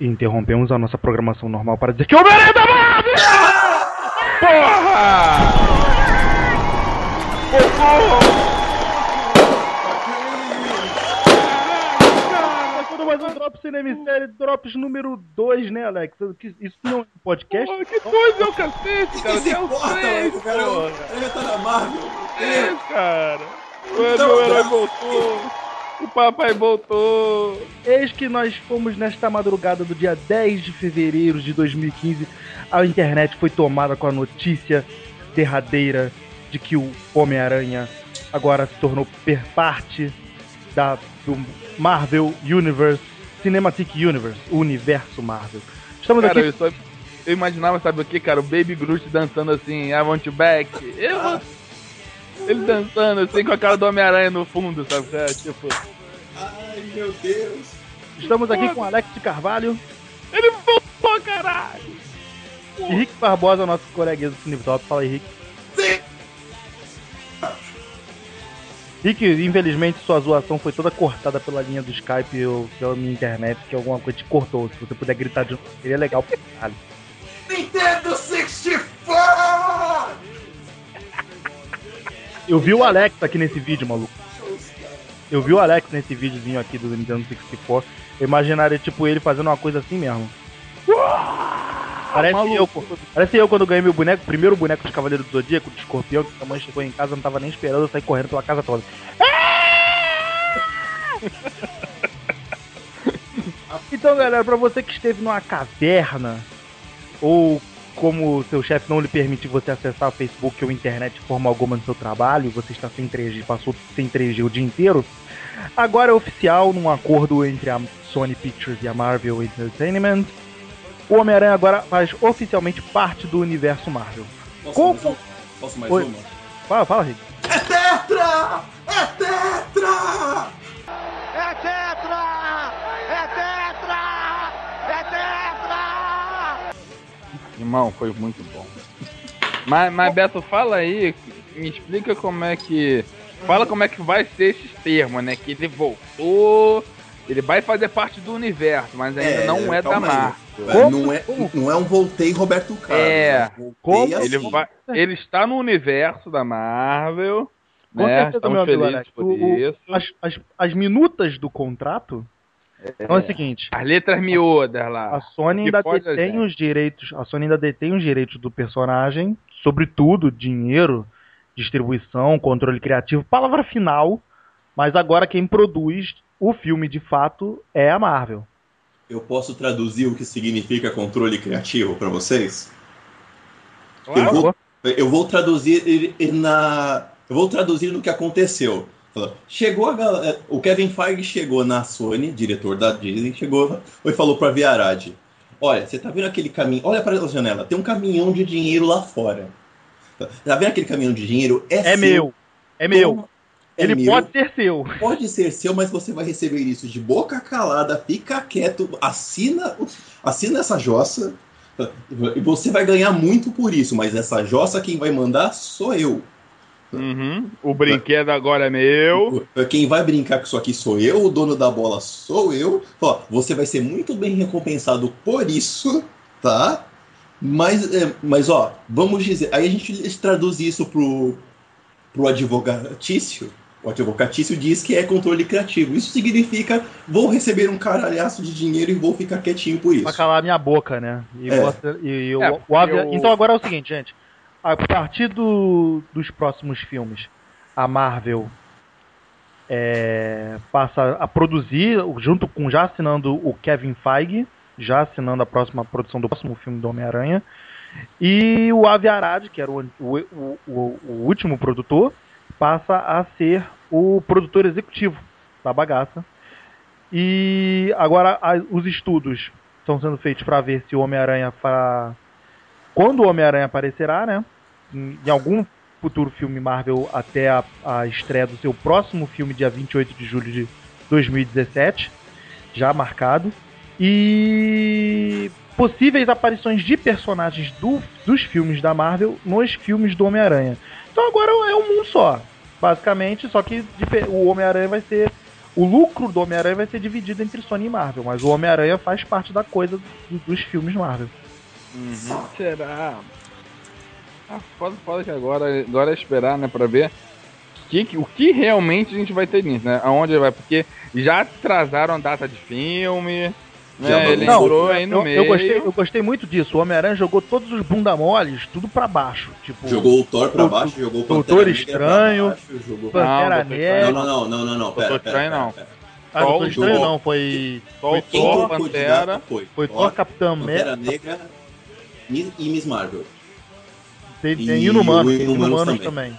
interrompemos a nossa programação normal para dizer que o Homem-Aranha da Marvel! Porra! Quando mais um Drops Cinema Série, Drops número 2, né, Alex? Isso não é um podcast? Porra, que dois é o cacete, cara. um importa, três, o cara porra. ele tá na Marvel. Três, cara. O Então, meu herói voltou. O papai voltou. Eis que nós fomos nesta madrugada do dia 10 de fevereiro de 2015. A internet foi tomada com a notícia derradeira de que o Homem-Aranha agora se tornou parte da, do Marvel Universe, Cinematic Universe, o universo Marvel. Estamos Cara, aqui. eu, só, eu imaginava, sabe o que, cara? O Baby Groot dançando assim, I want you back. Eu vou... Ele dançando assim com a cara do Homem-Aranha no fundo, sabe? É, tipo, Ai, meu Deus. Estamos aqui com Alex de Carvalho ele voltou, caralho. e Rick Barbosa, nosso coleguinha do Cine Top. Fala aí, Rick. Sim. Rick, infelizmente sua zoação foi toda cortada pela linha do Skype ou pela minha internet, que alguma coisa te cortou. Se você puder gritar de novo, seria legal pra caralho. Nintendo Eu vi o Alex aqui nesse vídeo, maluco. Eu vi o Alex nesse videozinho aqui do Nintendo 64. Eu imaginaria, tipo, ele fazendo uma coisa assim mesmo. Parece maluco. eu. Parece eu quando ganhei meu boneco, primeiro boneco de Cavaleiro do Zodíaco, de escorpião, que a mãe chegou em casa, não tava nem esperando, eu saí correndo pela casa toda. Então, galera, pra você que esteve numa caverna, ou como seu chefe não lhe permite você acessar o Facebook ou internet de forma alguma no seu trabalho, você está sem 3G, passou sem 3G o dia inteiro, agora é oficial, num acordo entre a Sony Pictures e a Marvel Entertainment, o Homem-Aranha agora faz oficialmente parte do universo Marvel. Posso Como? mais? Posso mais Oi. uma? Fala, fala, Rick. É Tetra! É Tetra! É tetra! Irmão, foi muito bom. Mas, mas Beto, fala aí, me explica como é que. Fala como é que vai ser esses termos, né? Que ele voltou, ele vai fazer parte do universo, mas ainda não é da aí. Marvel. É, Como? Não, é, não é um voltei Roberto Carlos. É. um voltei Como? assim. Ele, vai, ele está no universo da Marvel. Com né? certeza, Estamos meu amigo felizes Alex. por O- o- isso. As, as, as minutas do contrato são as seguintes. As letras miúdas lá. A Sony Que ainda detém os direitos. A Sony ainda detém os direitos do personagem, sobretudo dinheiro, distribuição, controle criativo, palavra final. Mas agora quem produz o filme de fato é a Marvel. Eu posso traduzir o que significa controle criativo pra vocês? Claro. Eu vou, eu vou traduzir na. Eu vou traduzir no que aconteceu. Chegou a galera. O Kevin Feige chegou na Sony, diretor da Disney, chegou e falou pra Viarad: Olha, você tá vendo aquele caminho? Olha pra janela, tem um caminhão de dinheiro lá fora. Tá vendo aquele caminhão de dinheiro? É, É seu. meu. É meu. Toma. É Ele meu. pode ser seu. Pode ser seu, mas você vai receber isso de boca calada, fica quieto, assina, assina essa jossa. E você vai ganhar muito por isso, mas essa jossa quem vai mandar sou eu. Uhum. O brinquedo agora é meu. Quem vai brincar com isso aqui sou eu, o dono da bola sou eu. Ó, você vai ser muito bem recompensado por isso, tá? Mas, é, mas ó, vamos dizer, aí a gente traduz isso pro, pro advocatício. O advocatício diz que é controle criativo. Isso significa vou receber um caralhaço de dinheiro e vou ficar quietinho por Pra isso. calar minha boca, né? E, É. você- e- e o- É, o avia- eu- Então agora é o seguinte, gente. A partir do- dos próximos filmes, a Marvel é, passa a produzir, junto com já assinando o Kevin Feige, já assinando a próxima produção do próximo filme do Homem-Aranha, e o Avi Arad, que era o, o, o- o- último produtor, passa a ser o produtor executivo da bagaça. E agora a- os estudos estão sendo feitos para ver se o Homem-Aranha fa... quando o Homem-Aranha aparecerá, né? Em, algum futuro filme Marvel até a, a estreia do seu próximo filme dia 28 de julho de 2017, já marcado. E possíveis aparições de personagens do- dos filmes da Marvel nos filmes do Homem-Aranha. Então agora é um mundo só, basicamente, só que o Homem-Aranha vai ser O lucro do Homem-Aranha vai ser dividido entre Sony e Marvel, mas o Homem-Aranha faz parte da coisa do- dos filmes Marvel. Uhum. Será? Ah, foda, foda que agora, agora é esperar, né, pra ver que, que- o que realmente a gente vai ter nisso, né? Aonde vai, porque já atrasaram a data de filme, Já né? Ele Não, entrou aí no eu, meio. eu gostei, eu gostei muito disso. O Homem-Aranha jogou todos os bunda moles, tudo pra baixo. Tipo, Jogou o Thor pra O- baixo, jogou o Doutor Pantera Negra pra Estranho. baixo, jogou... Pantera Não, Negra. Não, não, não, não, não, Doutor Estranho, não. Ah, Doutor Thor Estranho não, foi. Só o Foi Thor, Pantera. foi, Thor, Capitão Pantera América. Negra e e Miss Marvel. Tem, E Inumanos, o tem Inumanos Inumanos também. também.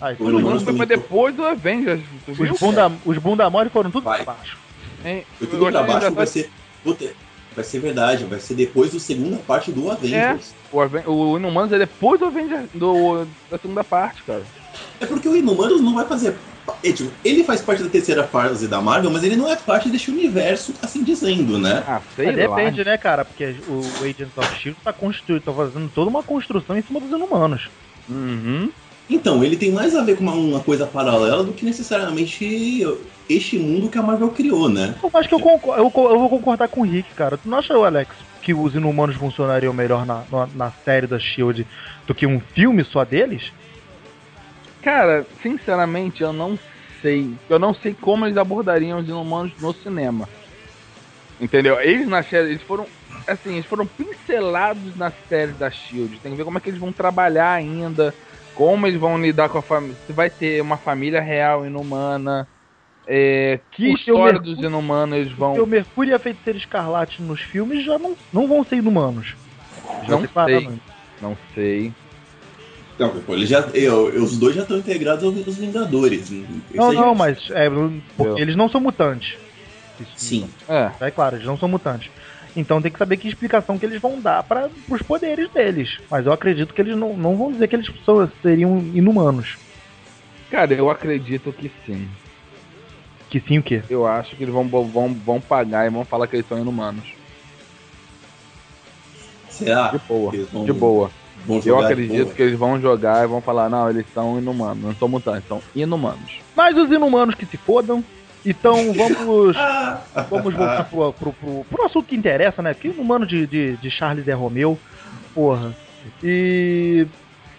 Ah, O foi Não Inumanos foi pra depois do Avengers, viu? Os bunda, os bunda mole foram tudo Vai. pra baixo. Hein? Foi tudo pra baixo, vai tá- ser... Puta, vai ser verdade, vai ser depois da segunda parte do Avengers. O, Aven- o Inumanos é depois do Avengers, do, da segunda parte, cara. É porque o Inumanos não vai fazer. É, tipo, ele faz parte da terceira fase da Marvel, mas ele não é parte deste universo, assim dizendo, né? Ah, sei Mas lá. depende, né, cara? Porque o, Agents of Shield tá construindo, tá fazendo toda uma construção em cima dos inumanos. Uhum. Então, ele tem mais a ver com uma, uma coisa paralela do que necessariamente este mundo que a Marvel criou, né? Eu acho que eu, concor- eu, co- eu vou concordar com o Rick, cara. Tu não acha, Alex, que os inumanos funcionariam melhor na, na, na série da Shield do que um filme só deles? Cara, sinceramente, eu não sei. Eu não sei como eles abordariam os inumanos no cinema. Entendeu? Eles na série, eles foram. Assim, eles foram pincelados na série da Shield. Tem que ver como é que eles vão trabalhar ainda. Como eles vão lidar com a família. Se vai ter uma família real inumana. É, que o história Mercúrio- dos inumanos eles vão. Porque o Mercúrio e a Feiticeira Escarlate nos filmes já não, não vão ser inumanos. Já Não sei. Não sei. Não, pô, ele já, eu- os dois já estão integrados aos Vingadores. Não, não, já- mas é, eles não são mutantes. Isso- Sim. É. É claro, eles não são mutantes. Então tem que saber que explicação que eles vão dar para os poderes deles. Mas eu acredito que eles não, não vão dizer que eles são, seriam inumanos. Cara, eu acredito que sim. Que sim o quê? Eu acho que eles vão, vão, vão pagar e vão falar que eles são inumanos. Será? De boa. Vão- De boa. Vão Eu acredito boa? que eles vão jogar e vão falar, não, eles são inumanos, não são mutantes, são inumanos. Mas os inumanos que se fodam. Então vamos. Vamos voltar pro, pro, pro, pro assunto que interessa, né? Que inumano de, de, de Charles é Romeu. Porra. E.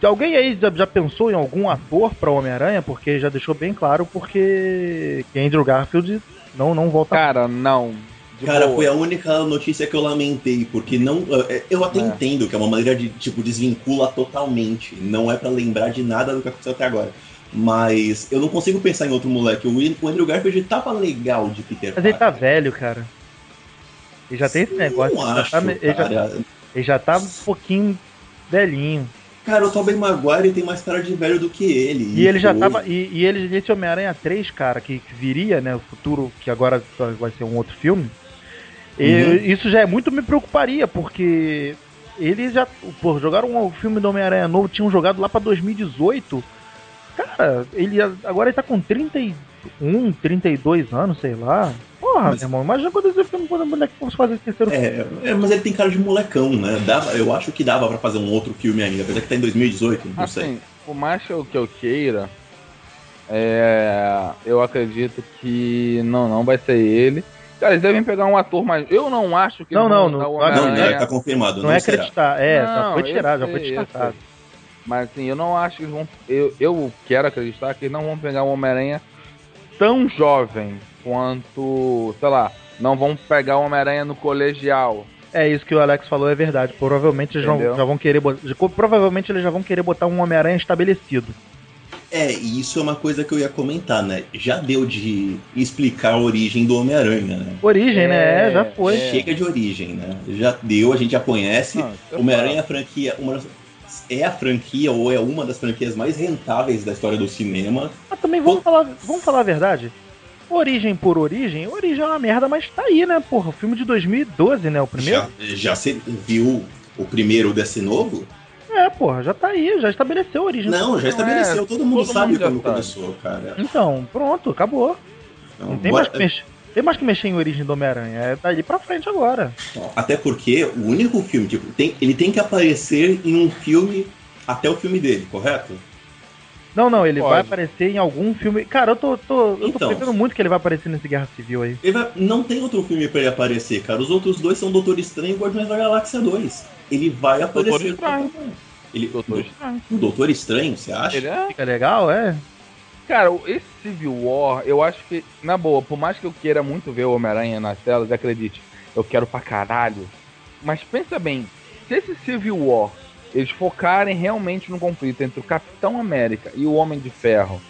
Alguém aí já, já pensou em algum ator pra Homem-Aranha? Porque já deixou bem claro porque que Andrew Garfield não, não volta Cara, não. De Cara, boa. foi a única notícia que eu lamentei, porque não. é, Eu até É. entendo que é uma maneira de, tipo, desvincula totalmente. Não é pra lembrar de nada do que aconteceu até agora. Mas eu não consigo pensar em outro moleque. O Andrew Garfield tava legal de Peter Mas ele tá Parker. velho, cara. Ele já tem esse negócio. Não ele, já acho, tá, ele, já, cara. ele já tá um pouquinho velhinho. Cara, o Tobey Maguire tem mais cara de velho do que ele. E ele já pô, tava. E, e ele, esse Homem-Aranha 3, cara, que, que viria, né? O futuro, que agora vai ser um outro filme. E Uhum. isso já é muito me preocuparia, porque eles já. Pô, jogaram um filme do Homem-Aranha novo, tinham jogado lá pra 2018. Cara, ele agora ele tá com 31, 32 anos, sei lá. Porra, Mas- meu irmão, imagina quando esse filme, quando o moleque fosse fazer esse terceiro filme. É, é, mas ele tem cara de molecão, né? Dava, eu acho que dava pra fazer um outro filme ainda, apesar que tá em 2018, não sei. Assim, por mais que eu, que eu queira, é, eu acredito que não, não vai ser ele. Cara, eles devem pegar um ator mais. Eu não acho que Não, eles não, vão não, não, Não, Homem-Aranha, não, tá confirmado. Não, Não, é será. acreditar, é, já Não, foi eu tirado, já foi descartado. Mas assim, eu não acho que eles vão. Eu, eu quero acreditar que eles não vão pegar o Homem-Aranha tão jovem quanto. Sei lá, não vão pegar o Homem-Aranha no colegial. É isso que o Alex falou, é verdade. Provavelmente eles vão, já vão querer botar, provavelmente eles já vão querer botar um Homem-Aranha estabelecido. É, e isso é uma coisa que eu ia comentar, né? Já deu de explicar a origem do Homem-Aranha, né? Origem, né? É, É, já foi. é. Chega de origem, né? Já deu, a gente já conhece. Eu Homem-Aranha é a franquia. Uma das- é a franquia ou é uma das franquias mais rentáveis da história do cinema. Mas também vamos falar, vamos falar a verdade. Origem por origem, origem é uma merda, mas tá aí, né? Porra, o filme de 2012, né? O primeiro? Já, já se viu o primeiro desse novo? É, porra, já tá aí, já estabeleceu a origem. Não, já estabeleceu. é, todo mundo todo sabe mundo sabe. começou, cara. Então, pronto, acabou. Então, Não tem bora- mais que mexer. Tem mais que mexer em origem do Homem-Aranha. É dali pra frente agora. Até porque o único filme, tipo, tem, ele tem que aparecer em um filme até o filme dele, correto? Não, não, ele Pode. vai aparecer em algum filme. Cara, eu tô, tô, eu tô Então. prevendo muito que ele vai aparecer nesse Guerra Civil aí. Ele vai- não tem outro filme pra ele aparecer, cara. Os outros dois são Doutor Estranho e Guardiões da Galáxia 2. Ele vai aparecer. Estranho. Ele, Doutor Estranho. O Doutor Estranho, você acha? Ele é. Fica legal, é? Cara, esse Civil War, eu acho que, na boa, por mais que eu queira muito ver o Homem-Aranha nas telas, acredite, eu quero pra caralho. Mas pensa bem, se esse Civil War eles focarem realmente no conflito entre o Capitão América e o Homem de Ferro,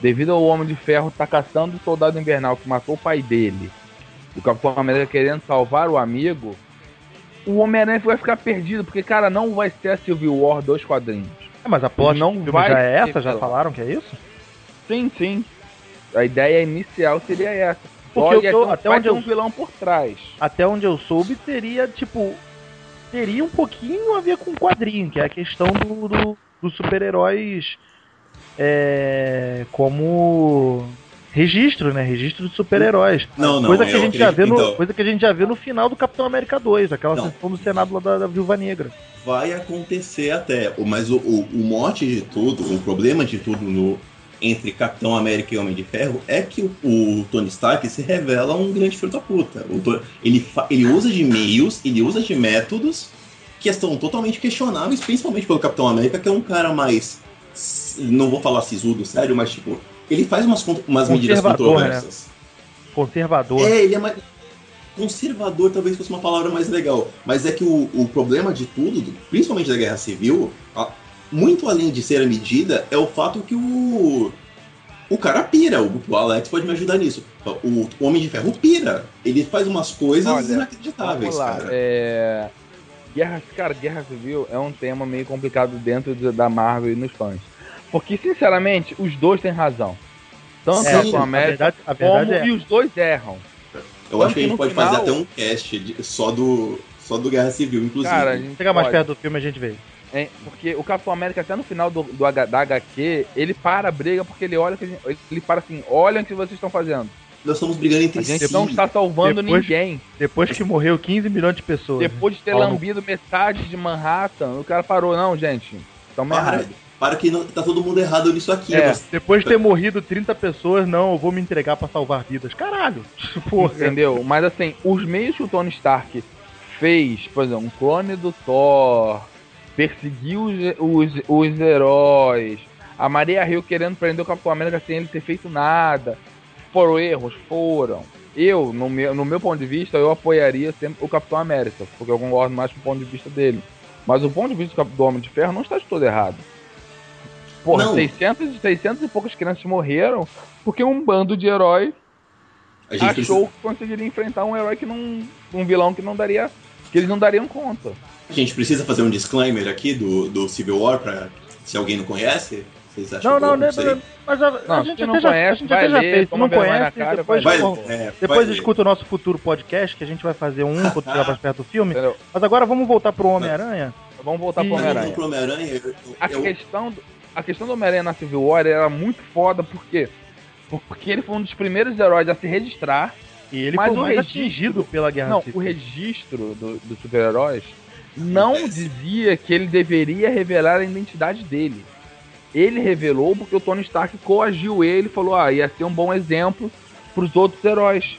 devido ao Homem de Ferro estar caçando o soldado invernal que matou o pai dele, o Capitão América querendo salvar o amigo, o Homem-Aranha vai ficar perdido, porque, cara, não vai ser a Civil War dos quadrinhos. É, mas a plot Não vai já é essa? Já falaram que é isso? Sim, sim. A ideia inicial seria essa. Porque Olha, eu tô- até onde ter eu- um vilão por trás. Até onde eu soube, teria, tipo. Teria um pouquinho a ver com o quadrinho, que é a questão do, do- dos super-heróis é, como registro, né? Registro de super-heróis. Não, não. Coisa que, a gente já vê no, então, coisa que a gente já vê no final do Capitão América 2, aquela Não. sessão do Senado lá da, da Viúva Negra. vai acontecer até. Mas o, o, o mote de tudo, o problema de tudo no, entre Capitão América e Homem de Ferro é que o, o Tony Stark se revela um grande filho da puta. O ele, ele usa de meios, ele usa de métodos que estão totalmente questionáveis, principalmente pelo Capitão América, que é um cara mais. Não vou falar sisudo, sério, mas tipo. Ele faz umas, umas medidas Conservador, controversas. Conservador. É, ele é mais. Conservador talvez fosse uma palavra mais legal. Mas é que o, o problema de tudo, do- principalmente da Guerra Civil, a- muito além de ser a medida, é o fato que o. O cara pira, o, o Alex pode me ajudar nisso. O, o Homem de Ferro pira. Ele faz umas coisas Olha, inacreditáveis, Vamos lá. cara. É... Guerra, cara, Guerra Civil é um tema meio complicado dentro de- da Marvel e nos fãs. Porque, sinceramente, os dois têm razão. Tanto É, a sim, Capitão a América verdade, a como verdade é. e os dois erram. Eu acho que a tanto gente pode final- fazer até um cast de- só, do, só do Guerra Civil, inclusive. Cara, a gente Chega mais pode. perto do filme a gente vê. É, porque o Capitão América, até no final do, do H- da HQ, ele para a briga porque ele olha que a gente- ele para assim, olha o que vocês estão fazendo. Nós estamos brigando entre A gente si. não está salvando Depois- ninguém. Depois que morreu 15 milhões de pessoas. né? Depois de ter Pau no- lambido metade de Manhattan, o cara parou, não, gente. Estamos errados. Para que não, tá todo mundo errado nisso aqui. É. Nós- Depois de ter morrido 30 pessoas, não, eu vou me entregar pra salvar vidas. Caralho! Porra. Entendeu? Mas assim, os meios que o Tony Stark fez, por exemplo, um clone do Thor, perseguir os, os, os heróis, a Maria Hill querendo prender o Capitão América sem ele ter feito nada. Foram erros? Foram. Eu, no meu, no meu ponto de vista, eu apoiaria sempre o Capitão América, porque eu concordo mais com o ponto de vista dele. Mas o ponto de vista do Homem de Ferro não está de todo errado. Porra, Não. 600, 600 e poucas crianças morreram porque um bando de herói a gente precisa- achou que conseguiria enfrentar um herói que não. um vilão que não daria. que eles não dariam conta. A gente precisa fazer um disclaimer aqui do, do Civil War pra se alguém não conhece. Vocês acham Não, que não, não, não, mas a, Não, a gente não já, a conhece, gente vai até já ler, fez. Não conhece, cara, depois, vai bom, é, depois escuta o nosso futuro podcast, que a gente vai fazer um quando chegar mais perto do filme. Entendeu? Mas agora vamos voltar pro Homem-Aranha. Vamos voltar pro Homem-Aranha. pro Homem-Aranha, eu- A eu- questão, do, a questão do Homem-Aranha na Civil War era muito foda, por quê? Porque ele foi um dos primeiros heróis a se registrar. E ele Mas foi o mais registro- atingido pela Guerra Não, Civil. o registro do- dos super-heróis não dizia que ele deveria revelar a identidade dele. Ele revelou porque o Tony Stark coagiu ele e falou: ah, ia ser um bom exemplo pros outros heróis.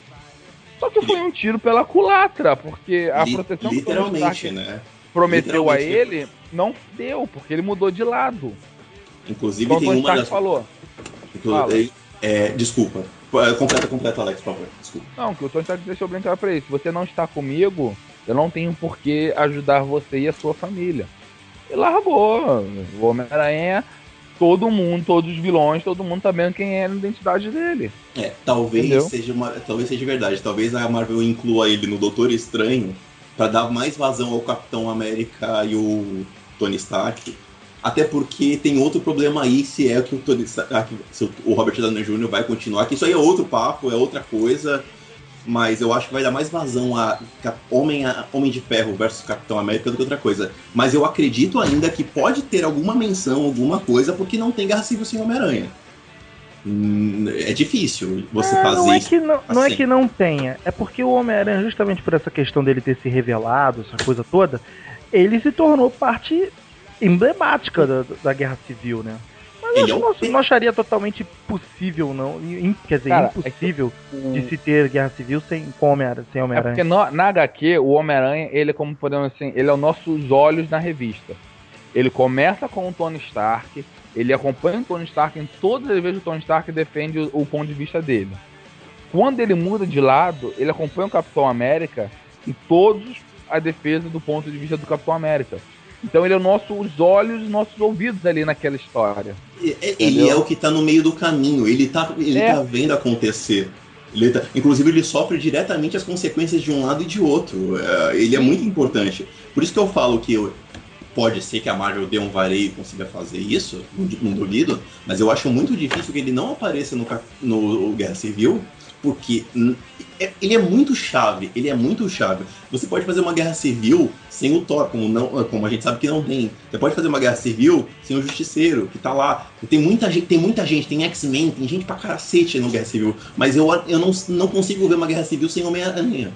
Só que foi um tiro pela culatra, porque a li- proteção que o Tony literalmente, Stark né? prometeu a ele não deu, porque ele mudou de lado. Inclusive o tem uma das. falou. Inclu- Fala. é, desculpa. É, Completa, completa, Alex, por favor. Desculpa. Não, que o Tony Stark deixou claro pra ele. Se você não está comigo, eu não tenho por que ajudar você e a sua família. E largou. O Homem-Aranha, todo mundo, todos os vilões, todo mundo tá vendo quem é a identidade dele. É, talvez Entendeu? seja uma, talvez seja verdade. Talvez a Marvel inclua ele no Doutor Estranho pra dar mais vazão ao Capitão América e o Tony Stark. Até porque tem outro problema aí, se é que o Tony Stark, se o- Robert Downey Jr. vai continuar, que isso aí é outro papo, é outra coisa. Mas eu acho que vai dar mais vazão a Homem, a Homem de Ferro versus Capitão América do que outra coisa. Mas eu acredito ainda que pode ter alguma menção, alguma coisa, porque não tem Guerra Civil sem Homem-Aranha. Hum, É difícil você É, fazer não é isso. que não, não é assim. que não tenha, é porque o Homem-Aranha, justamente por essa questão dele ter se revelado, essa coisa toda, ele se tornou parte emblemática da, da Guerra Civil, né? Mas é eu o não, não acharia totalmente possível, não. Quer dizer, Cara, é que impossível O- de se ter Guerra Civil sem, Homem-Aranha. Sem É Homem-Aranha. porque no- na HQ, o Homem-Aranha, ele é como podemos assim, ele é os nossos olhos na revista. Ele começa com o Tony Stark, ele acompanha o Tony Stark em todas as vezes que o Tony Stark defende o, o ponto de vista dele. Quando ele muda de lado, ele acompanha o Capitão América em todos a defesa do ponto de vista do Capitão América. Então ele é o nosso, os olhos e os nossos ouvidos ali naquela história. É- Entendeu? Ele é o que tá no meio do caminho, ele tá, ele É. tá vendo acontecer. Ele tá- inclusive, ele sofre diretamente as consequências de um lado e de outro. É, ele é muito importante. Por isso que eu falo que eu- pode ser que a Marvel dê um vareio e consiga fazer isso, não, duvido, mas eu acho muito difícil que ele não apareça no, no Guerra Civil, porque é- ele é muito chave, ele é muito chave. Você pode fazer uma guerra civil sem o Thor, como, não, como a gente sabe que não tem. Você pode fazer uma guerra civil sem o Justiceiro, que tá lá. Tem muita gente, tem muita gente, tem X-Men, tem gente pra cacete no Guerra Civil. Mas eu, eu não, não consigo ver uma guerra civil sem Homem-Aranha.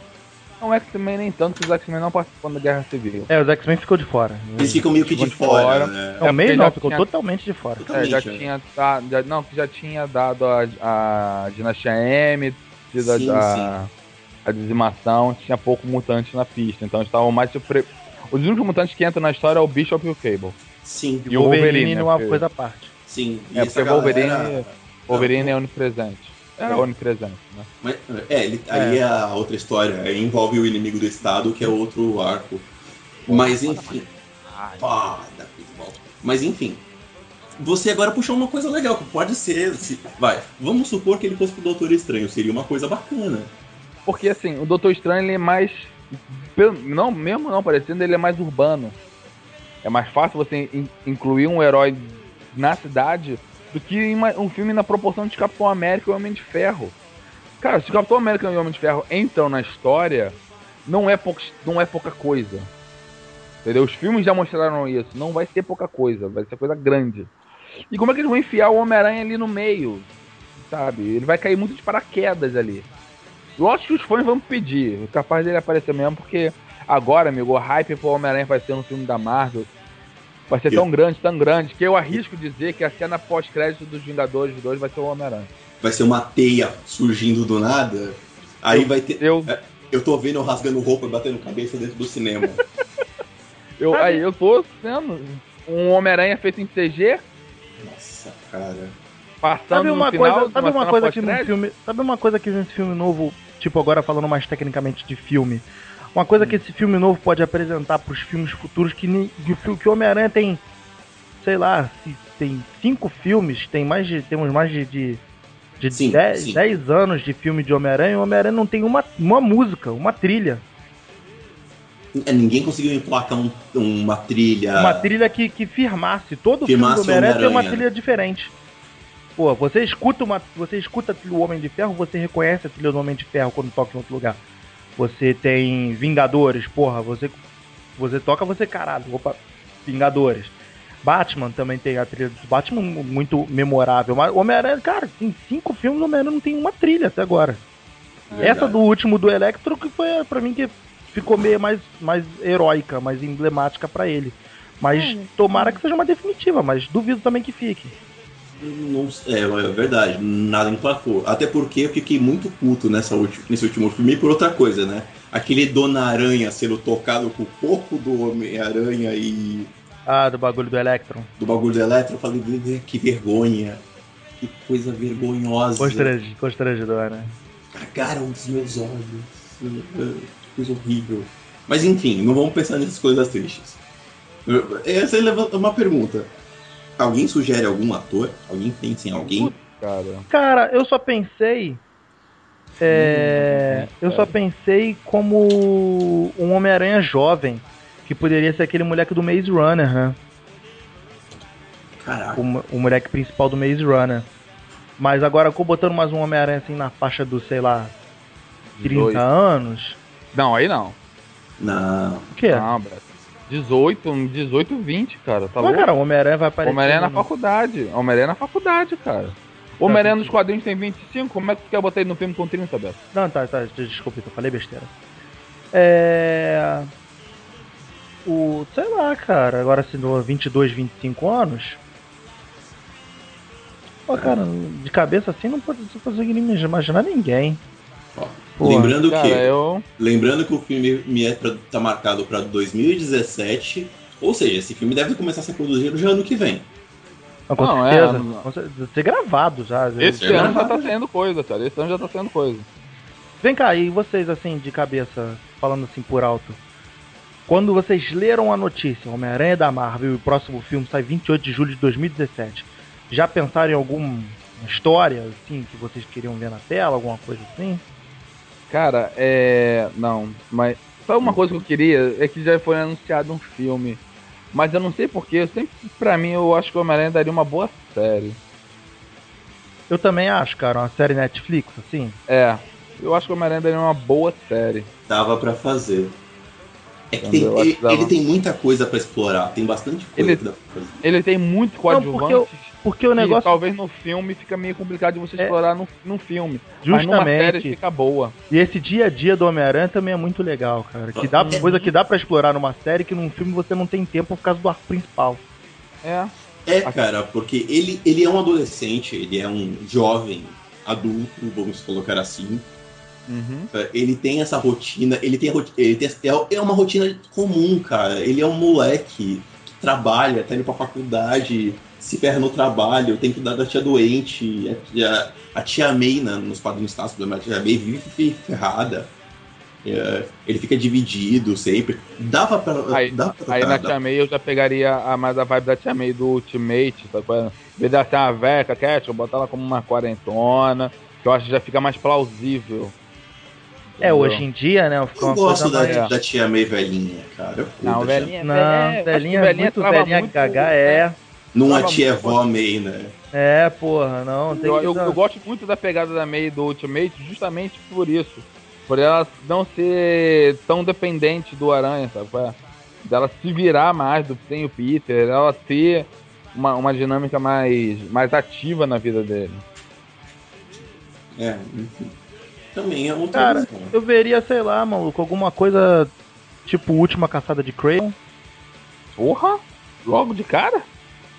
Não, X-Men nem tanto, que os X-Men não participam da Guerra Civil. É, os X-Men ficou de fora. Eles ficam meio que de de fora, fora. né? Não, É meio não, ficou tinha- totalmente de fora. É, já Totalmente, né? tinha dado, já- não, que já tinha dado a, a Dinastia M, tido a- Sim, a, a dizimação, tinha pouco mutante na pista, então eles estavam mais surpre... Os únicos mutantes que entram na história é o Bishop e o Cable. Sim, E o Wolverine, né, é uma porque- coisa à parte. sim. E É porque Wolverine, galera- Wolverine é onipresente. É Não. onipresente, né? Mas, é, ele, aí é a outra história. Aí envolve o inimigo do Estado, que é outro arco. Mas enfim. Foda. Mas enfim. Você agora puxou uma coisa legal, que pode ser. se- vai, vamos supor que ele fosse pro Doutor Estranho, seria uma coisa bacana. Porque assim, o Doutor Estranho ele é mais. Não, mesmo não parecendo, ele é mais urbano. É mais fácil você in- incluir um herói na cidade do que um filme na proporção de Capitão América e Homem de Ferro. Cara, se Capitão América e Homem de Ferro entram na história, não é, pouca, não é pouca coisa. Entendeu? Os filmes já mostraram isso. Não vai ser pouca coisa, vai ser coisa grande. E como é que eles vão enfiar o Homem-Aranha ali no meio? Sabe? Ele vai cair muito de paraquedas ali. Lógico que os fãs vão pedir, capaz dele aparecer mesmo, porque agora, amigo, o hype pro Homem-Aranha vai ser no filme da Marvel. Vai ser tão grande, tão grande, que eu arrisco dizer que a cena pós-crédito dos Vingadores 2 vai ser o Homem-Aranha. Vai ser uma teia surgindo do nada. Aí Eu- vai ter. Eu, Eu tô vendo eu rasgando roupa e batendo cabeça dentro do cinema. eu, aí eu tô sendo um Homem-Aranha feito em CG, Nossa, cara. passando Sabe uma final coisa, sabe uma coisa que no filme, sabe uma coisa que nesse filme novo, tipo agora falando mais tecnicamente de filme, uma coisa que esse filme novo pode apresentar pros filmes futuros que que o o Homem-Aranha tem, sei lá, tem cinco filmes, tem mais de temos mais de de, de Sim, dez, sim. dez anos de filme de Homem-Aranha, e o Homem-Aranha não tem uma, uma música, uma trilha, É, Ninguém conseguiu emplacar um- uma trilha. uma trilha que, que firmasse todo Firmasse filme do Homem-Aranha tem uma trilha diferente. Pô, você escuta uma, você escuta do Homem de Ferro, você reconhece a trilha do Homem de Ferro quando toca em outro lugar. Você tem Vingadores, porra, você você toca, você caralho, opa, Vingadores. Batman também tem a trilha do Batman muito memorável, mas o Homem-Aranha, cara, tem cinco filmes, o Homem-Aranha não tem uma trilha até agora. Verdade. Essa do último do Electro que foi pra mim que ficou meio mais, mais heróica, mais emblemática pra ele. Mas tomara que seja uma definitiva, mas duvido também que fique. Não, é, é verdade, nada emplacou. Até porque eu fiquei muito puto nessa ulti- nesse último filme e por outra coisa, né? Aquele Dona Aranha sendo tocado com o corpo do Homem-Aranha e Ah, do bagulho do Electron. do bagulho do Eletro, eu falei, "Ih, que vergonha. Que coisa vergonhosa. Constrange, constrangedor, né? Cagaram dos meus olhos. Que coisa horrível. Mas enfim, não vamos pensar nessas coisas tristes. Essa levanta uma pergunta. Alguém sugere algum ator? Alguém pensa em alguém? Cara, Cara, eu só pensei. É, eu só pensei como um Homem-Aranha jovem. Que poderia ser aquele moleque do Maze Runner, né? Caraca. O, o moleque principal do Maze Runner. Mas agora, botando mais um Homem-Aranha assim na faixa do, sei lá, 30 18. anos. Não, aí não. Não. O quê? Não, Beto. 18, 18, 20, cara. Tá Mas, louco? cara, o Homem-Aranha vai aparecer. Homem-Aranha na faculdade. Homem-Aranha na faculdade, cara. Homem-Aranha nos quadrinhos tem 25, como é que tu quer botar ele no filme com 30, Beto? Não, tá, tá, desculpa, eu falei besteira. É. O. Sei lá, cara, agora se no 22, 25 anos. Pô, cara, de cabeça assim não pode não conseguiria me imaginar ninguém. Porra, lembrando Cara, que eu. lembrando que o filme me é pra, tá marcado pra 2017, ou seja, esse filme deve começar a ser produzido já ano que vem. Não, com Não, é, certeza. não- Com certeza. Ter gravado já. Esse ano já verdade. tá saindo coisa, cara. Esse ano já tá saindo coisa. Vem cá, e vocês, assim, de cabeça, falando assim por alto. Quando vocês leram a notícia, Homem-Aranha da Marvel e o próximo filme sai 28 de julho de 2017, já pensaram em alguma história, assim, que vocês queriam ver na tela, alguma coisa assim? Cara, é. Não, mas. Só uma coisa que eu queria é que já foi anunciado um filme. Mas eu não sei porquê, sempre pra mim eu acho que o Homem-Aranha daria uma boa série. Eu também acho, cara, uma série Netflix, assim. É, eu acho que o Homem-Aranha daria uma boa série. Dava pra fazer. É que tem- Eu ele, ele tem muita coisa pra explorar, tem bastante coisa Ele- que dá pra fazer. Ele tem muito coadjuvante. porque eu- Porque o negócio, talvez no filme fica meio complicado de você É. explorar no, num filme. Mas numa série justamente, fica boa. e esse dia a dia do Homem-Aranha também é muito legal, cara. Que dá, É. coisa que dá pra explorar numa série que num filme você não tem tempo por causa do arco principal. É. É, cara, porque ele, ele é um adolescente, ele é um jovem adulto, vamos colocar assim. Uhum. É, Ele tem essa rotina, ele tem, ele tem é é uma rotina comum, cara. Ele é um moleque que trabalha, tá indo pra faculdade, se ferra no trabalho, tem que cuidar da tia doente. A tia, a tia May, na- nos quadrinhos clássicos da tia May, vive ferrada. É, ele fica dividido sempre. Dava pra. Aí- dava pra Aí na Tia May eu já pegaria a, mais a vibe da Tia May do Ultimate, é? De ela ser uma veca, cat, eu botar ela como uma quarentona, que eu acho que já fica mais plausível. É, Entendeu? hoje em dia, né, Eu uma gosto coisa da, mais... da tia May velhinha, cara. Não, a tia- velhinha, Não, é, eu acho que velhinha, é muito velhinha muito, gaga, né? é. Não a Tava tia vó May, né? É, porra, não, tem Eu, que... eu, eu gosto muito da pegada da May do Ultimate justamente por isso. Por ela não ser tão dependente do Aranha, sabe? Dela se virar mais do sem o Peter, ela ter uma, uma dinâmica mais, mais ativa na vida dele. É, enfim. Também é outra Cara, visão. eu veria, sei lá, maluco, alguma coisa tipo Última Caçada de Crayon. Porra! Logo de cara?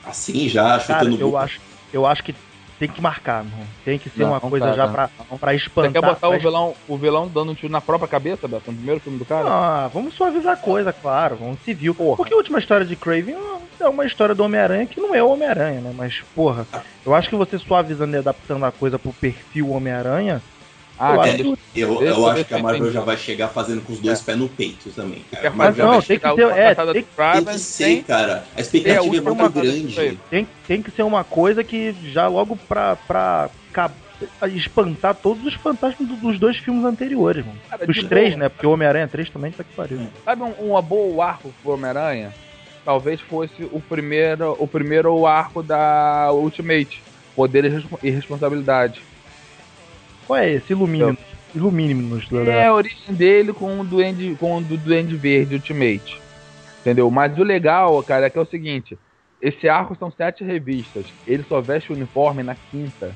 Assim já, Cara, chutando eu acho, eu acho que tem que marcar, não. Tem que ser Não, uma não coisa tá, já não. pra, pra Você espantar. quer botar o vilão, o vilão dando um tiro na própria cabeça, Beto? No primeiro filme do cara? Ah, vamos suavizar a coisa, claro, vamos civil. Porra. Porque a última história de Craven é uma história do Homem-Aranha que não é o Homem-Aranha, né? Mas, porra, eu acho que você suavizando e adaptando a coisa pro perfil Homem-Aranha, Ah, eu acho Eu, eu eu acho ver que a Marvel já vai chegar fazendo com os dois pés no peito também, cara. Já não, tem que ter- é, tem- do Tem que ser, sem- cara. A É, expectativa é muito grande. tem, tem que ser uma coisa que já logo pra, pra espantar todos os fantasmas do- dos dois filmes anteriores, mano. Cara, Os três, boa. né? Porque o Homem-Aranha 3 também tá que pariu. Sabe um, uma boa arco pro Homem-Aranha? Talvez fosse o primeiro, o primeiro arco da Ultimate. Poder respo- e responsabilidade. Qual é esse? Ilumine-nos. Ilumine-nos. É a origem dele com o Duende, com o do Duende Verde Ultimate. Entendeu? Mas o legal, cara, é que é o seguinte: esse arco são sete revistas. Ele só veste o uniforme na quinta.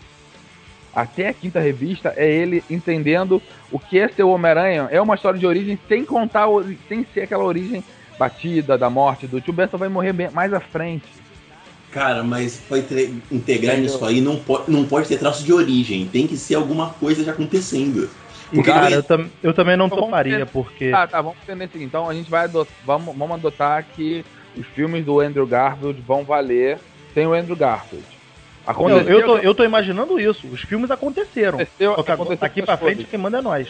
Até a quinta revista é ele entendendo o que é ser o Homem-Aranha. É uma história de origem sem contar, sem ser aquela origem batida da morte do tio Ben, só vai morrer mais à frente. Cara, mas pra integrar Entendeu? nisso aí não pode, não pode ter traço de origem. Tem que ser alguma coisa já acontecendo. Porque Cara, eu, tam- eu também não Então toparia, ter- porque. Tá, tá, vamos entender seguinte. Então a gente vai adotar, vamos, vamos adotar que os filmes do Andrew Garfield vão valer sem o Andrew Garfield. Eu, Aconteceu, eu, tô, eu tô imaginando isso. Os filmes aconteceram. aconteceu, Só que aconteceu essas pra coisas. frente quem manda é nós.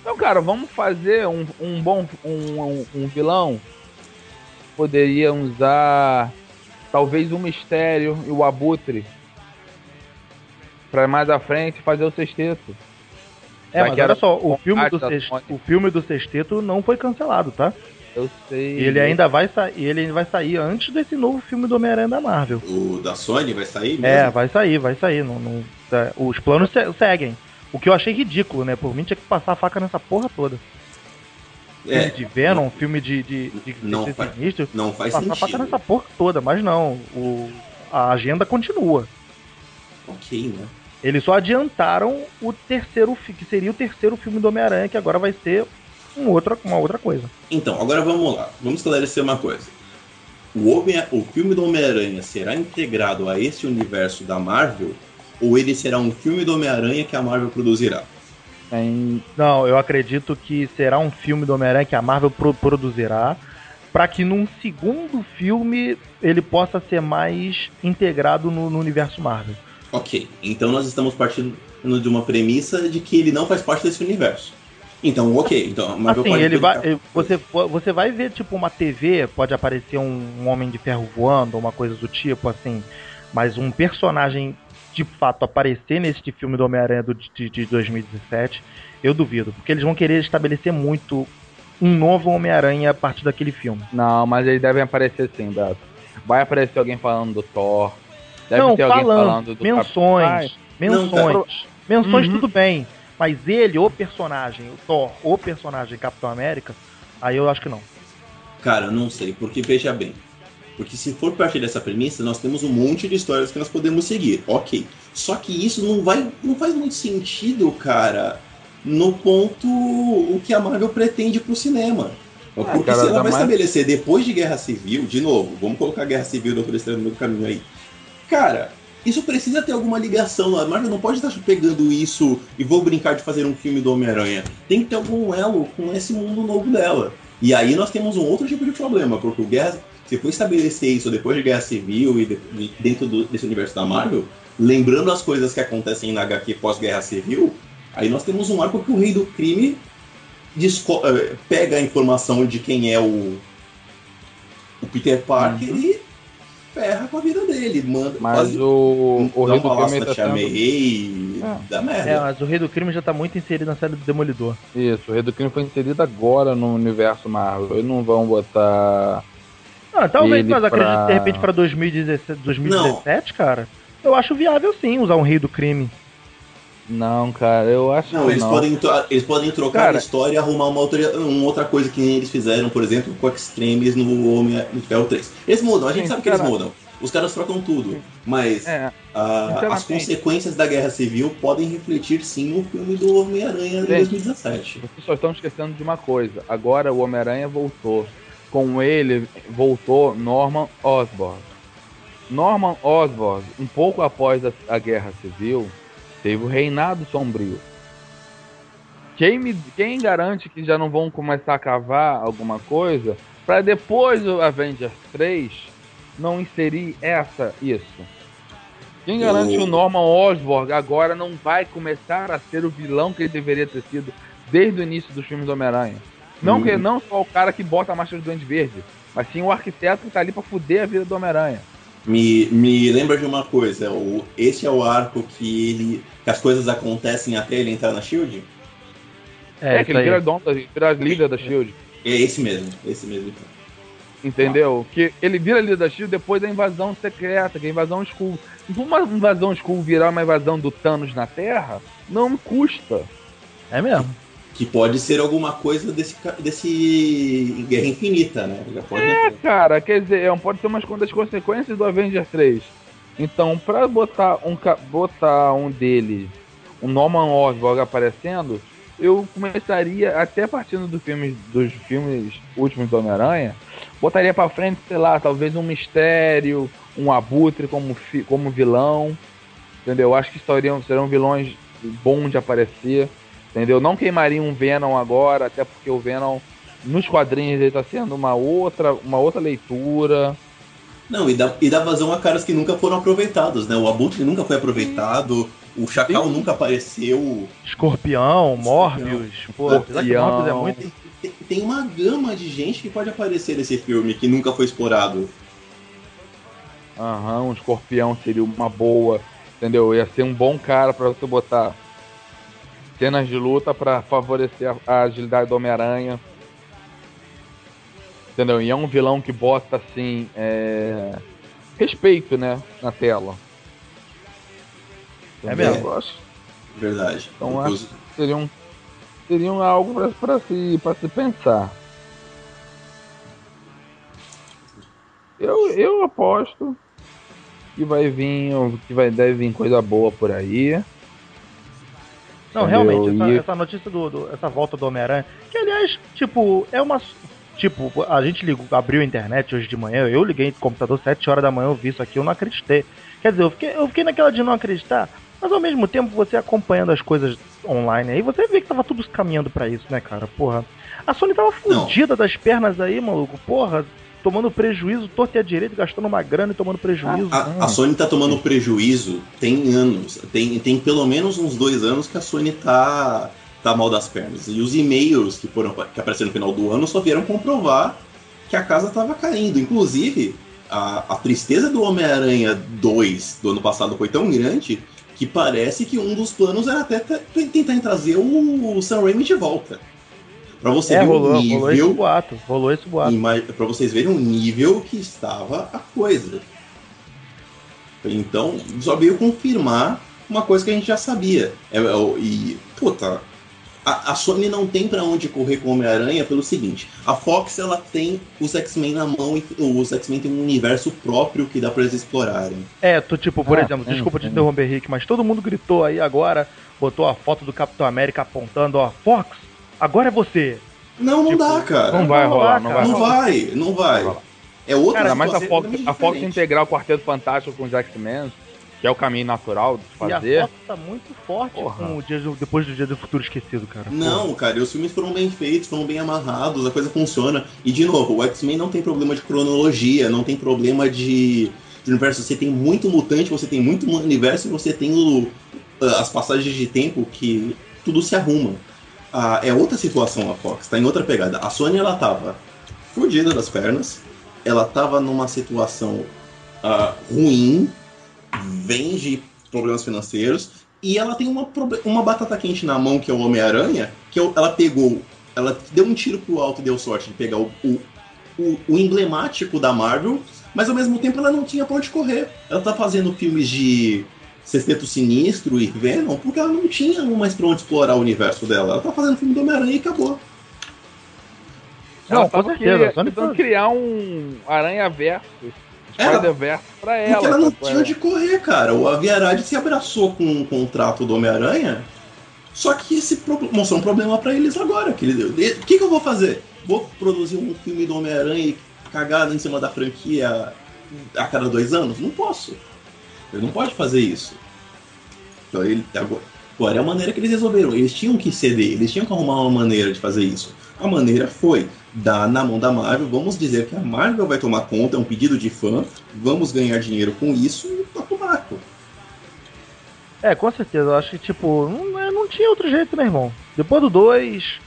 Então, cara, vamos fazer um, um bom um, um, um vilão. Poderia usar talvez o mistério e o abutre pra mais à frente fazer o sexteto. É, mas olha era só, o filme, do da sex- Sony. o filme do Sexteto não foi cancelado, tá? Eu sei. E ele ainda vai sair, ele ainda vai sair antes desse novo filme do Homem-Aranha da Marvel. O da Sony vai sair mesmo? É, vai sair, vai sair. Não, não- tá, os planos se- seguem. O que eu achei ridículo, né? Por mim tinha que passar a faca nessa porra toda. É, Filme de Venom, filme de, de, de, Não de faz- sinistro. não faz Passar sentido. nessa porra toda, mas não. O, a agenda continua. Ok, né? Eles só adiantaram o terceiro, que seria o terceiro filme do Homem-Aranha, que agora vai ser um outra, uma outra coisa. Então, agora vamos lá. Vamos esclarecer uma coisa. o, Homem, o filme do Homem-Aranha será integrado a esse universo da Marvel ou ele será um filme do Homem-Aranha que a Marvel produzirá? Tem- Não, eu acredito que será um filme do Homem-Aranha que a Marvel pro- produzirá, para que num segundo filme ele possa ser mais integrado no, no universo Marvel. Ok, então nós estamos partindo de uma premissa de que ele não faz parte desse universo. Então, ok, então a Marvel Assim, pode ele vai, você, você vai ver tipo uma TV, pode aparecer um, um Homem de Ferro voando, ou uma coisa do tipo, assim, mas um personagem de fato aparecer nesse filme do Homem-Aranha do- de, de 2017, eu duvido, porque eles vão querer estabelecer muito um novo Homem-Aranha a partir daquele filme. Não, mas eles devem aparecer sim, Beto. Vai aparecer alguém falando do Thor. Deve não, ter alguém falando, falando do menções, Ai, menções, Não, menções Uhum. tudo bem, mas ele, o personagem, o Thor, o personagem Capitão América, aí eu acho que não. Cara, não sei, porque veja bem. Porque se for partir dessa premissa, nós temos um monte de histórias que nós podemos seguir. Ok. Só que isso não vai. não faz muito sentido, cara, no ponto o que a Marvel pretende pro cinema. Porque cara, se ela vai mais- estabelecer depois de Guerra Civil, de novo, vamos colocar Guerra Civil do Doutor Estranho no caminho aí. Cara, isso precisa ter alguma ligação. A Marvel não pode estar pegando isso e vou brincar de fazer um filme do Homem-Aranha. Tem que ter algum elo com esse mundo novo dela. E aí nós temos um outro tipo de problema, porque o Guerra, se for estabelecer isso depois de Guerra Civil e de- de- dentro do- desse universo da Marvel, lembrando as coisas que acontecem na HQ pós-Guerra Civil, aí nós temos um arco que o Rei do Crime eh, pega a informação de quem é o, o Peter Parker Uhum. e ferra com a vida dele. Manda, Mas quase- o, o Rei do Crime tá. May, É. dá merda. É, mas o Rei do Crime já tá muito inserido na série do Demolidor. Isso, o Rei do Crime foi inserido agora no universo Marvel. Eles não vão botar. Ah, talvez, mas acredito pra- que de repente pra 2017, 2017 cara, eu acho viável sim usar um Rei do Crime. Não, cara, eu acho Não, que eles, não. Podem, eles podem trocar Cara- a história e arrumar uma outra, uma outra coisa que eles fizeram, por exemplo, com Extremes no Homem de Ferro 3. Eles mudam, a gente Sim, sabe que cara. eles mudam. Os caras trocam tudo. Mas É, sinceramente. as consequências da Guerra Civil podem refletir sim no filme do Homem-Aranha de Gente. 2017. vocês só estão esquecendo de uma coisa. Agora o Homem-Aranha voltou. Com ele voltou Norman Osborn. Norman Osborn, um pouco após a, a Guerra Civil, teve o Reinado Sombrio. Quem, me, quem garante que já não vão começar a cavar alguma coisa para depois do Avengers 3 não inserir essa isso? Quem garante que o Norman Osborn agora não vai começar a ser o vilão que ele deveria ter sido desde o início dos filmes do Homem-Aranha? Não, que, não só o cara que bota a máscara do Duende Verde, mas sim o arquiteto que tá ali pra fuder a vida do Homem-Aranha. Me, me lembra de uma coisa, o, esse é o arco que ele. que as coisas acontecem até ele entrar na Shield? É, É, que ele vira, dono da- vira líder da SHIELD. É esse mesmo, esse mesmo. então. Entendeu? Que ele vira líder da SHIELD depois da invasão secreta, que é a invasão Skull. Uma invasão Skull virar uma invasão do Thanos na Terra, não custa. É mesmo. Que pode ser alguma coisa desse, desse Guerra Infinita, né? É, cara, quer dizer, é um- pode ser uma das consequências do Avenger 3. Então, pra botar um, ca- botar um deles, o Norman Osborn aparecendo, eu começaria, até partindo do filme, dos filmes últimos do Homem-Aranha, botaria pra frente, sei lá, talvez um mistério, um abutre como, como vilão, entendeu? Acho que seriam, serão vilões bons de aparecer, entendeu? Não queimaria um Venom agora, até porque o Venom nos quadrinhos ele tá sendo uma outra, uma outra leitura. Não, e dá, e dá vazão a caras que nunca foram aproveitados, né? O Abutre nunca foi aproveitado, o Chacal Sim. nunca apareceu. Escorpião, Morbius, pô, que Escorpião. Morbius é muito. Tem, tem uma gama de gente que pode aparecer nesse filme que nunca foi explorado. Aham, um escorpião seria uma boa, entendeu? Ia ser um bom cara pra você botar cenas de luta pra favorecer a, a agilidade do Homem-Aranha. Entendeu? E é um vilão que bota assim, é... respeito, né, na tela. É Entendeu? mesmo. Eu acho Verdade. Então, Inclusive- que seria um, seria um algo pra, pra se, pra se pensar. Eu, eu aposto que vai vir, que vai, deve vir coisa boa por aí. Não, Entendeu? realmente, essa, E- essa notícia do, do- essa volta do Homem-Aranha, que aliás, tipo, é uma. Tipo, a gente ligou, abriu a internet hoje de manhã, eu liguei no computador 7 horas da manhã, eu vi isso aqui, eu não acreditei. Quer dizer, eu fiquei, eu fiquei naquela de não acreditar, mas ao mesmo tempo você acompanhando as coisas online aí, você vê que tava tudo caminhando pra isso, né, cara? Porra. A Sony tava fudida das pernas aí, maluco. Porra, tomando prejuízo, torto e a direito, gastando uma grana e tomando prejuízo. A, a, a Sony tá tomando prejuízo tem anos. Tem, tem pelo menos uns dois anos que a Sony tá, tá mal das pernas. E os e-mails que, foram, que apareceram no final do ano só vieram comprovar que a casa tava caindo. Inclusive, a, a tristeza do Homem-Aranha 2 do ano passado foi tão grande que parece que um dos planos era até tentar trazer o Sam Raimi de volta. Pra você é, ver rolou, o nível. rolou esse boato. Rolou esse boato. Pra vocês verem o nível que estava a coisa. Então, só veio confirmar uma coisa que a gente já sabia. É, é, e, puta, a, a Sony não tem para onde correr com o Homem-Aranha pelo seguinte: a Fox ela tem os X-Men na mão e os X-Men tem um universo próprio que dá para eles explorarem. É, tu tipo, por Ah, exemplo, tem, desculpa te tem. interromper, Rick, mas todo mundo gritou aí agora, botou a foto do Capitão América apontando, ó, Fox, agora é você. Não, não Tipo, dá, cara. Não vai rolar, não vai Não rolar. vai, não vai. Não vai. É outra Cara, mas a Fox, a Fox integrar o Quarteto Fantástico com os X-Men, que é o caminho natural de E a fazer. foto tá muito forte Porra. com o dia do- depois do Dia do Futuro Esquecido, cara. Não, cara, os filmes foram bem feitos, foram bem amarrados, a coisa funciona. E de novo, o X-Men não tem problema de cronologia, não tem problema de, de universo. Você tem muito mutante, você tem muito universo e você tem o- as passagens de tempo que tudo se arruma. É outra situação a Fox, tá em outra pegada. A Sony ela tava fodida das pernas, ela tava numa situação ah, ruim, vem de problemas financeiros, e ela tem uma, uma batata quente na mão, que é o Homem-Aranha, que ela pegou, ela deu um tiro pro alto e deu sorte de pegar o, o, o- o emblemático da Marvel, mas ao mesmo tempo ela não tinha pra onde correr. Ela tá fazendo filmes de Sexteto Sinistro e Venom porque ela não tinha mais pra onde explorar o universo dela. Ela tá fazendo filme do Homem-Aranha e acabou. Não, ela com certeza, tentando criar um Aranha Verso, Ela- Spider Verso pra ela. Porque ela não tinha onde correr, cara. O Aviarad se abraçou com o contrato do Homem-Aranha, só que esse pro- mostrou um problema pra eles agora. que ele- O que, que eu vou fazer? Vou produzir um filme do Homem-Aranha e cagar em cima da franquia a cada dois anos? Não posso. Ele não pode fazer isso. Então ele agora, é a maneira que eles resolveram. Eles tinham que ceder, eles tinham que arrumar uma maneira de fazer isso. A maneira foi dar na mão da Marvel. Vamos dizer que a Marvel vai tomar conta, é um pedido de fã. Vamos ganhar dinheiro com isso e toca o barco. É, com certeza. Eu acho que, tipo, não, não tinha outro jeito, né, irmão? Depois do 2,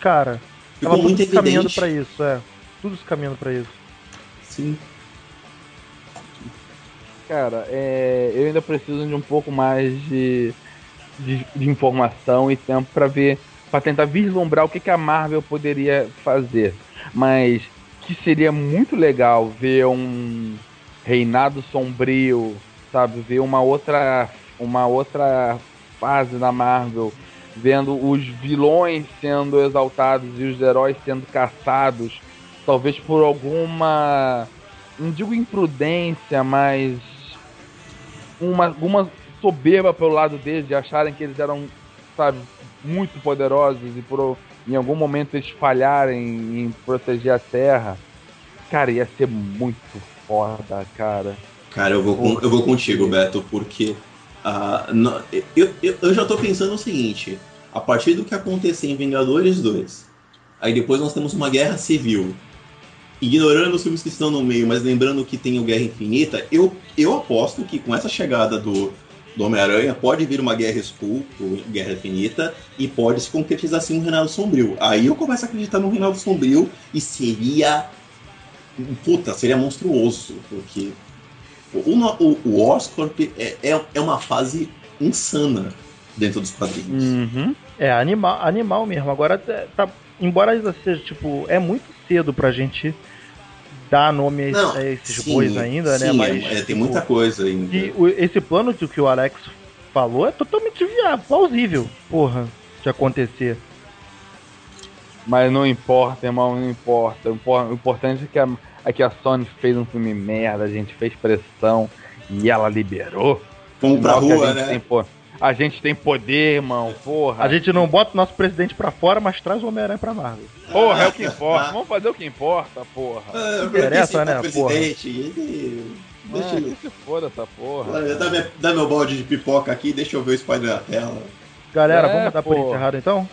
cara, Ficou tava tudo muito se caminhando pra isso, é. Tudo se caminhando pra isso. Sim. Cara, é, eu ainda preciso de um pouco mais de, de, de informação e tempo pra ver, pra tentar vislumbrar o que, que a Marvel poderia fazer. Mas que seria muito legal ver um reinado sombrio, sabe? Ver uma outra, uma outra fase da Marvel, vendo os vilões sendo exaltados e os heróis sendo caçados, talvez por alguma não digo imprudência, mas uma, uma soberba pelo lado deles, de acharem que eles eram, sabe, muito poderosos e por em algum momento eles falharem em proteger a Terra. Cara, ia ser muito foda, cara. Cara, eu vou, com- eu vou contigo, Beto, porque no- eu, eu, eu já tô pensando o seguinte: a partir do que acontecer em Vingadores 2, aí depois nós temos uma guerra civil. Ignorando os filmes que estão no meio, mas lembrando que tem o Guerra Infinita, eu, eu aposto que com essa chegada do, do Homem-Aranha pode vir uma Guerra ou Guerra Infinita, e pode se concretizar assim um Reinaldo Sombrio. Aí eu começo a acreditar no Reinaldo Sombrio e seria. Puta, seria monstruoso, porque o, o, o Oscorp é, é, é uma fase insana dentro dos quadrinhos. Uhum. É, animal, animal mesmo. Agora, embora ainda seja, tipo, é muito cedo pra gente dar nome Não, a esses sim, bois ainda, né? sim, Mas é- é, tem tipo, muita coisa ainda. E o- esse plano que, que o Alex falou é totalmente viável, plausível, porra, de acontecer. Mas não importa, irmão, não importa. O impor- o importante é que a, é que a Sony fez um filme merda, a gente fez pressão e ela liberou. Vamos pra rua, né? tem, pô, A gente tem poder, irmão, porra. A gente não bota o nosso presidente pra fora, mas traz o Homem-Aranha pra Marvel. Porra, é o que importa. Vamos fazer o que importa, porra. Ah, interessa, né, presidente, ele... Deixa ele... que se foda essa porra. Dá, minha- dá meu balde de pipoca aqui, deixa eu ver o spoiler na tela. Galera, É, vamos dar por porra. encerrado então?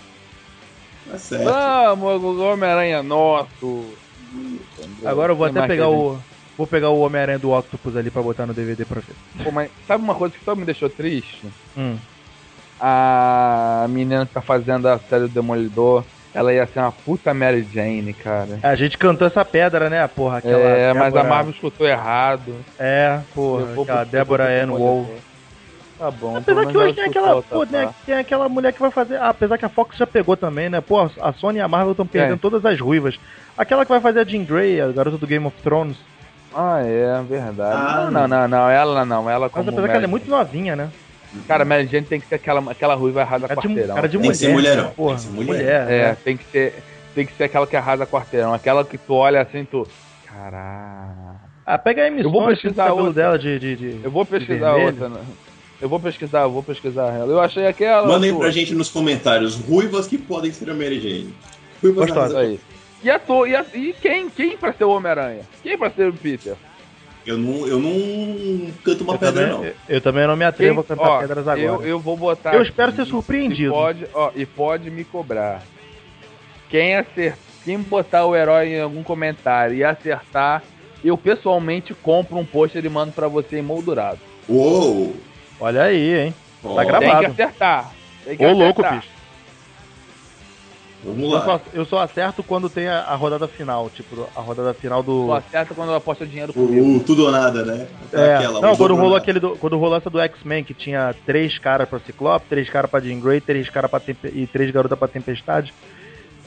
Tá certo. Vamos, o Homem-Aranha é nosso. Agora eu vou Tem até pegar que o. Vou pegar o Homem-Aranha do Octopus ali pra botar no DVD pra ver. Pô, mas sabe uma coisa que só me deixou triste? Hum. A menina que tá fazendo a série do Demolidor, ela ia ser uma puta Mary Jane, cara. A gente cantou essa pedra, né, porra? Aquela é, mas a Débora- Marvel escutou errado. É, porra, vou aquela Débora Ann Wall. Tá bom. Apesar que hoje tem ela aquela, pô, né, tem aquela mulher que vai fazer. ah, apesar que a Fox já pegou também, né? Pô, a Sony e a Marvel estão perdendo É. todas as ruivas. Aquela que vai fazer a Jean Grey, a garota do Game of Thrones. Ah, é, verdade. Ah. não, não, não, ela não, ela Mas como apesar que ela é muito novinha, né? Cara, Mary Jane tem que ser aquela, aquela ruiva arrasa Cara quarteirão. cara de Tem mulher. que ser mulherão, Porra, tem que ser mulher. É, é. tem que ser, tem que ser aquela que arrasa quarteirão, aquela que tu olha assim, tu, caralho. Ah, pega a Amy Eu vou pesquisar o cabelo outra. dela de, de, de- Eu vou pesquisar outra. né? Eu vou pesquisar, eu vou pesquisar ela. Eu achei aquela. Mandem pra gente nos comentários ruivas que podem ser a Mary Jane. Ruivas Gostosa. Isso aí. E, a to, e, a, e quem? Quem pra ser o Homem-Aranha? Quem pra ser o Peter? Eu não, eu não canto uma eu, pedra, também, não. eu, eu também não me atrevo a Quem- cantar ó, pedras agora. Eu, eu vou botar. Eu espero ser aqui, surpreendido. E pode, ó, e pode me cobrar. Quem acertar, quem botar o herói em algum comentário e acertar, eu pessoalmente compro um pôster e mando pra você emoldurado. Uou! Olha aí, hein? Tá Tem gravado. que acertar. Tem que Ô, louco, acertar. bicho. Vamos Eu lá. só, eu só acerto quando tem a, a rodada final, tipo, a rodada final do. Só acerta quando eu aposto dinheiro comigo. O, tudo ou nada, né? É, Aquela, não, quando rolou nada. aquele do, quando rolou essa do X-Men que tinha três caras pra Ciclope, três caras pra Jean Grey, três caras pra Tempe- e três garotas pra Tempestade,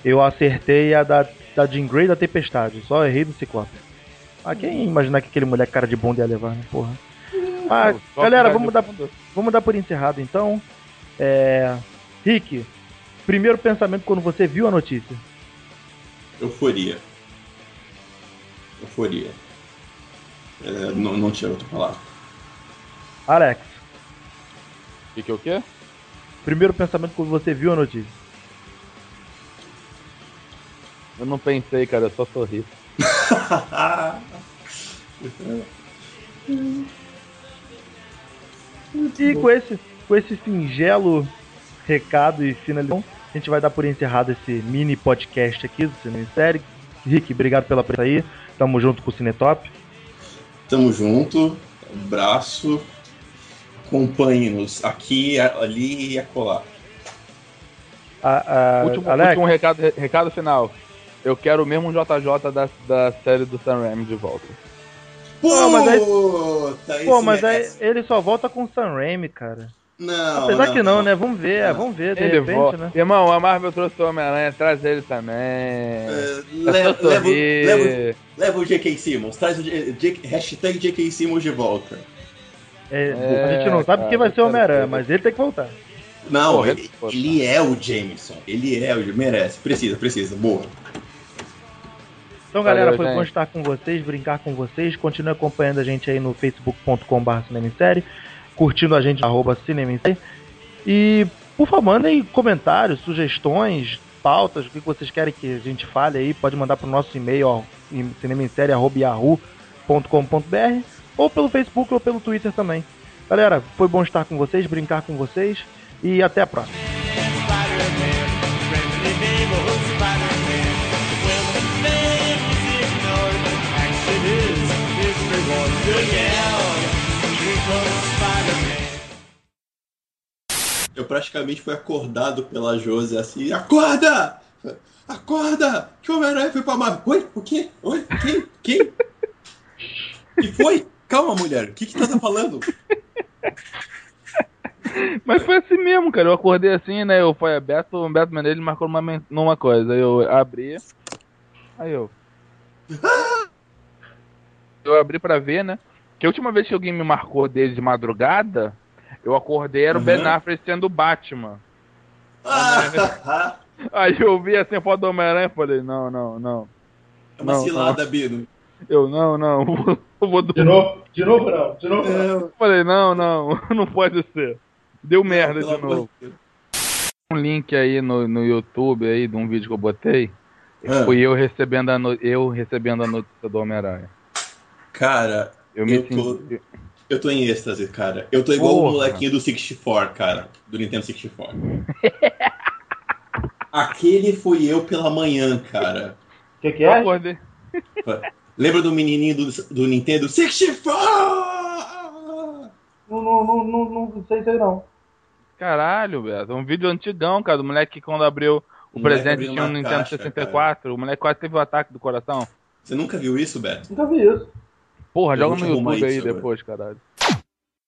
eu acertei a da, da Jean Grey e da Tempestade, só errei do Ciclope. Ah, quem ia imaginar que aquele moleque cara de bunda ia levar, né, porra. Ah, galera, vamos dar, vamos dar por encerrado então. É, Rick, primeiro pensamento quando você viu a notícia. Euforia. Euforia. É, não, não tinha outra palavra. Alex, E que o quê? primeiro pensamento quando você viu a notícia. Eu não pensei, cara, eu só sorri. E com esse, com esse singelo recado e finalização, a gente vai dar por encerrado esse mini podcast aqui do Cinema em Série. Rick, obrigado pela presença aí. Tamo junto com o Cinetop. Tamo junto. Abraço. Acompanhe-nos aqui, ali e acolá. A, a, último, Alex, último recado, recado final. Eu quero o mesmo JJ da, da série do Sam Raimi de volta. Não, mas aí- Puta, pô, mas aí ele só volta com o Sam Raimi, cara. Não, Apesar que não, né? Vamos ver, Não. vamos ver, de Ele repente, volta. né? Irmão, a Marvel trouxe o Homem-Aranha, traz ele também. É, É leva, leva, leva, leva o J.K. Simmons, traz o J, J, hashtag J.K. Simmons de volta. É, É, a gente não sabe cara, quem vai ser o Homem-Aranha, mas ele tem que voltar. Não, Porra, ele, ele é o Jameson, ele é o merece, precisa, precisa, boa. Então, galera, Valeu, foi bom gente. estar com vocês, brincar com vocês. Continue acompanhando a gente aí no facebook.com.br curtindo a gente, arroba cinemissérie. E, por favor, mandem comentários, sugestões, pautas, o que vocês querem que a gente fale aí. Pode mandar pro nosso e-mail, ó, ou pelo Facebook ou pelo Twitter também. Galera, foi bom estar com vocês, brincar com vocês e até a próxima. Spider-Man, Eu praticamente fui acordado pela Josi assim, acorda! Acorda! Que o Homem-Aranha foi pra Marvel. Oi? O quê? Oi? Quem? Quem? que foi? Calma, mulher. O que que tu tá falando? Mas foi assim mesmo, cara. Eu acordei assim, né? Eu fui aberto, o Beto Menezes marcou numa coisa. Aí eu abri. Aí eu. Eu abri pra ver, né? Que a última vez que alguém me marcou dele de madrugada, eu acordei, era o Uhum. Ben Affleck sendo o Batman. Ah, Aí eu vi assim a foto do Homem-Aranha e falei, não, não, não. é uma Não, cilada, Bino. Eu, não, não, eu vou De novo? De novo não, de novo Eu falei, não, não, não pode ser. Deu merda Pelo de novo. de Deus. Um link aí no, no YouTube aí de um vídeo que eu botei. Ah. Fui eu recebendo a, no- eu recebendo a notícia do Homem-Aranha. Cara, Eu me Eu tô- senti. Eu tô em êxtase, cara. Eu tô igual Porra. o molequinho do 64, cara. Do Nintendo 64. Aquele fui eu pela manhã, cara. O que, que é? acordei. Lembra do menininho do, do Nintendo 64? Não, não, não, não, não sei, sei não. Caralho, Beto. Um vídeo antigão, cara. Do moleque que quando abriu o moleque presente tinha um Nintendo caixa, 64. O moleque quase teve o ataque do coração. Você nunca viu isso, Beto? Nunca vi isso. Porra, joga no YouTube aí depois, caralho.